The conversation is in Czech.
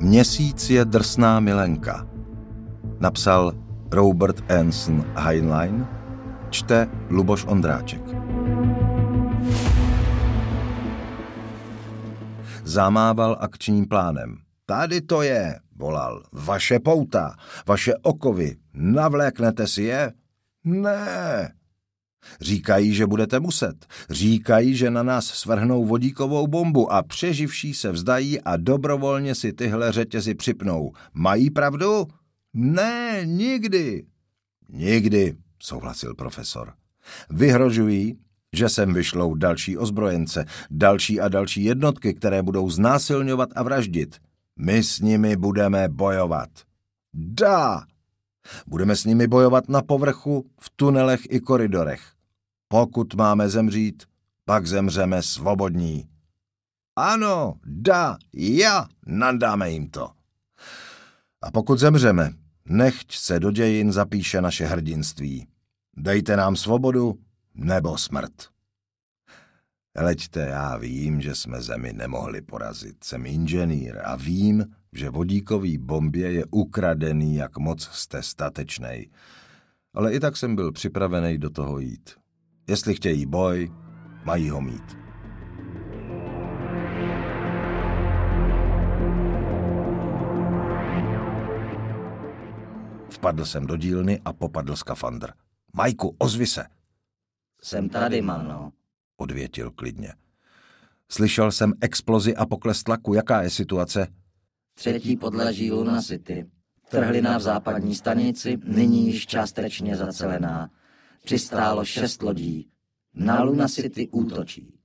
Měsíc je drsná milenka. Napsal Robert Anson Heinlein, čte Luboš Ondráček. Zamával akčním plánem. Tady to je, volal. Vaše pouta, vaše okovy, navléknete si je? Ne. Říkají, že budete muset. Říkají, že na nás svrhnou vodíkovou bombu a přeživší se vzdají a dobrovolně si tyhle řetězy připnou. Mají pravdu? Ne, nikdy. Nikdy, souhlasil profesor. Vyhrožují, že sem vyšlou další ozbrojence, další a další jednotky, které budou znásilňovat a vraždit. My s nimi budeme bojovat. Dá! Budeme s nimi bojovat na povrchu, v tunelech i koridorech. Pokud máme zemřít, pak zemřeme svobodní. Ano, dá, já, nadáme jim to. A pokud zemřeme, nechť se do dějin zapíše naše hrdinství. Dejte nám svobodu nebo smrt. Leďte, já vím, že jsme zemi nemohli porazit. Jsem inženýr a vím, že vodíkový bombě je ukradený, jak moc jste statečnej. Ale i tak jsem byl připravený do toho jít. Jestli chtějí boj, mají ho mít. Vpadl jsem do dílny a popadl skafandr. Majku, ozvi se! Jsem tady, mano. Odvětil klidně. Slyšel jsem explozi a pokles tlaku. Jaká je situace? Třetí podlaží Luna City. Trhlina v západní stanici, nyní již částečně zacelená. Přistálo šest lodí. Na Luna City útočí.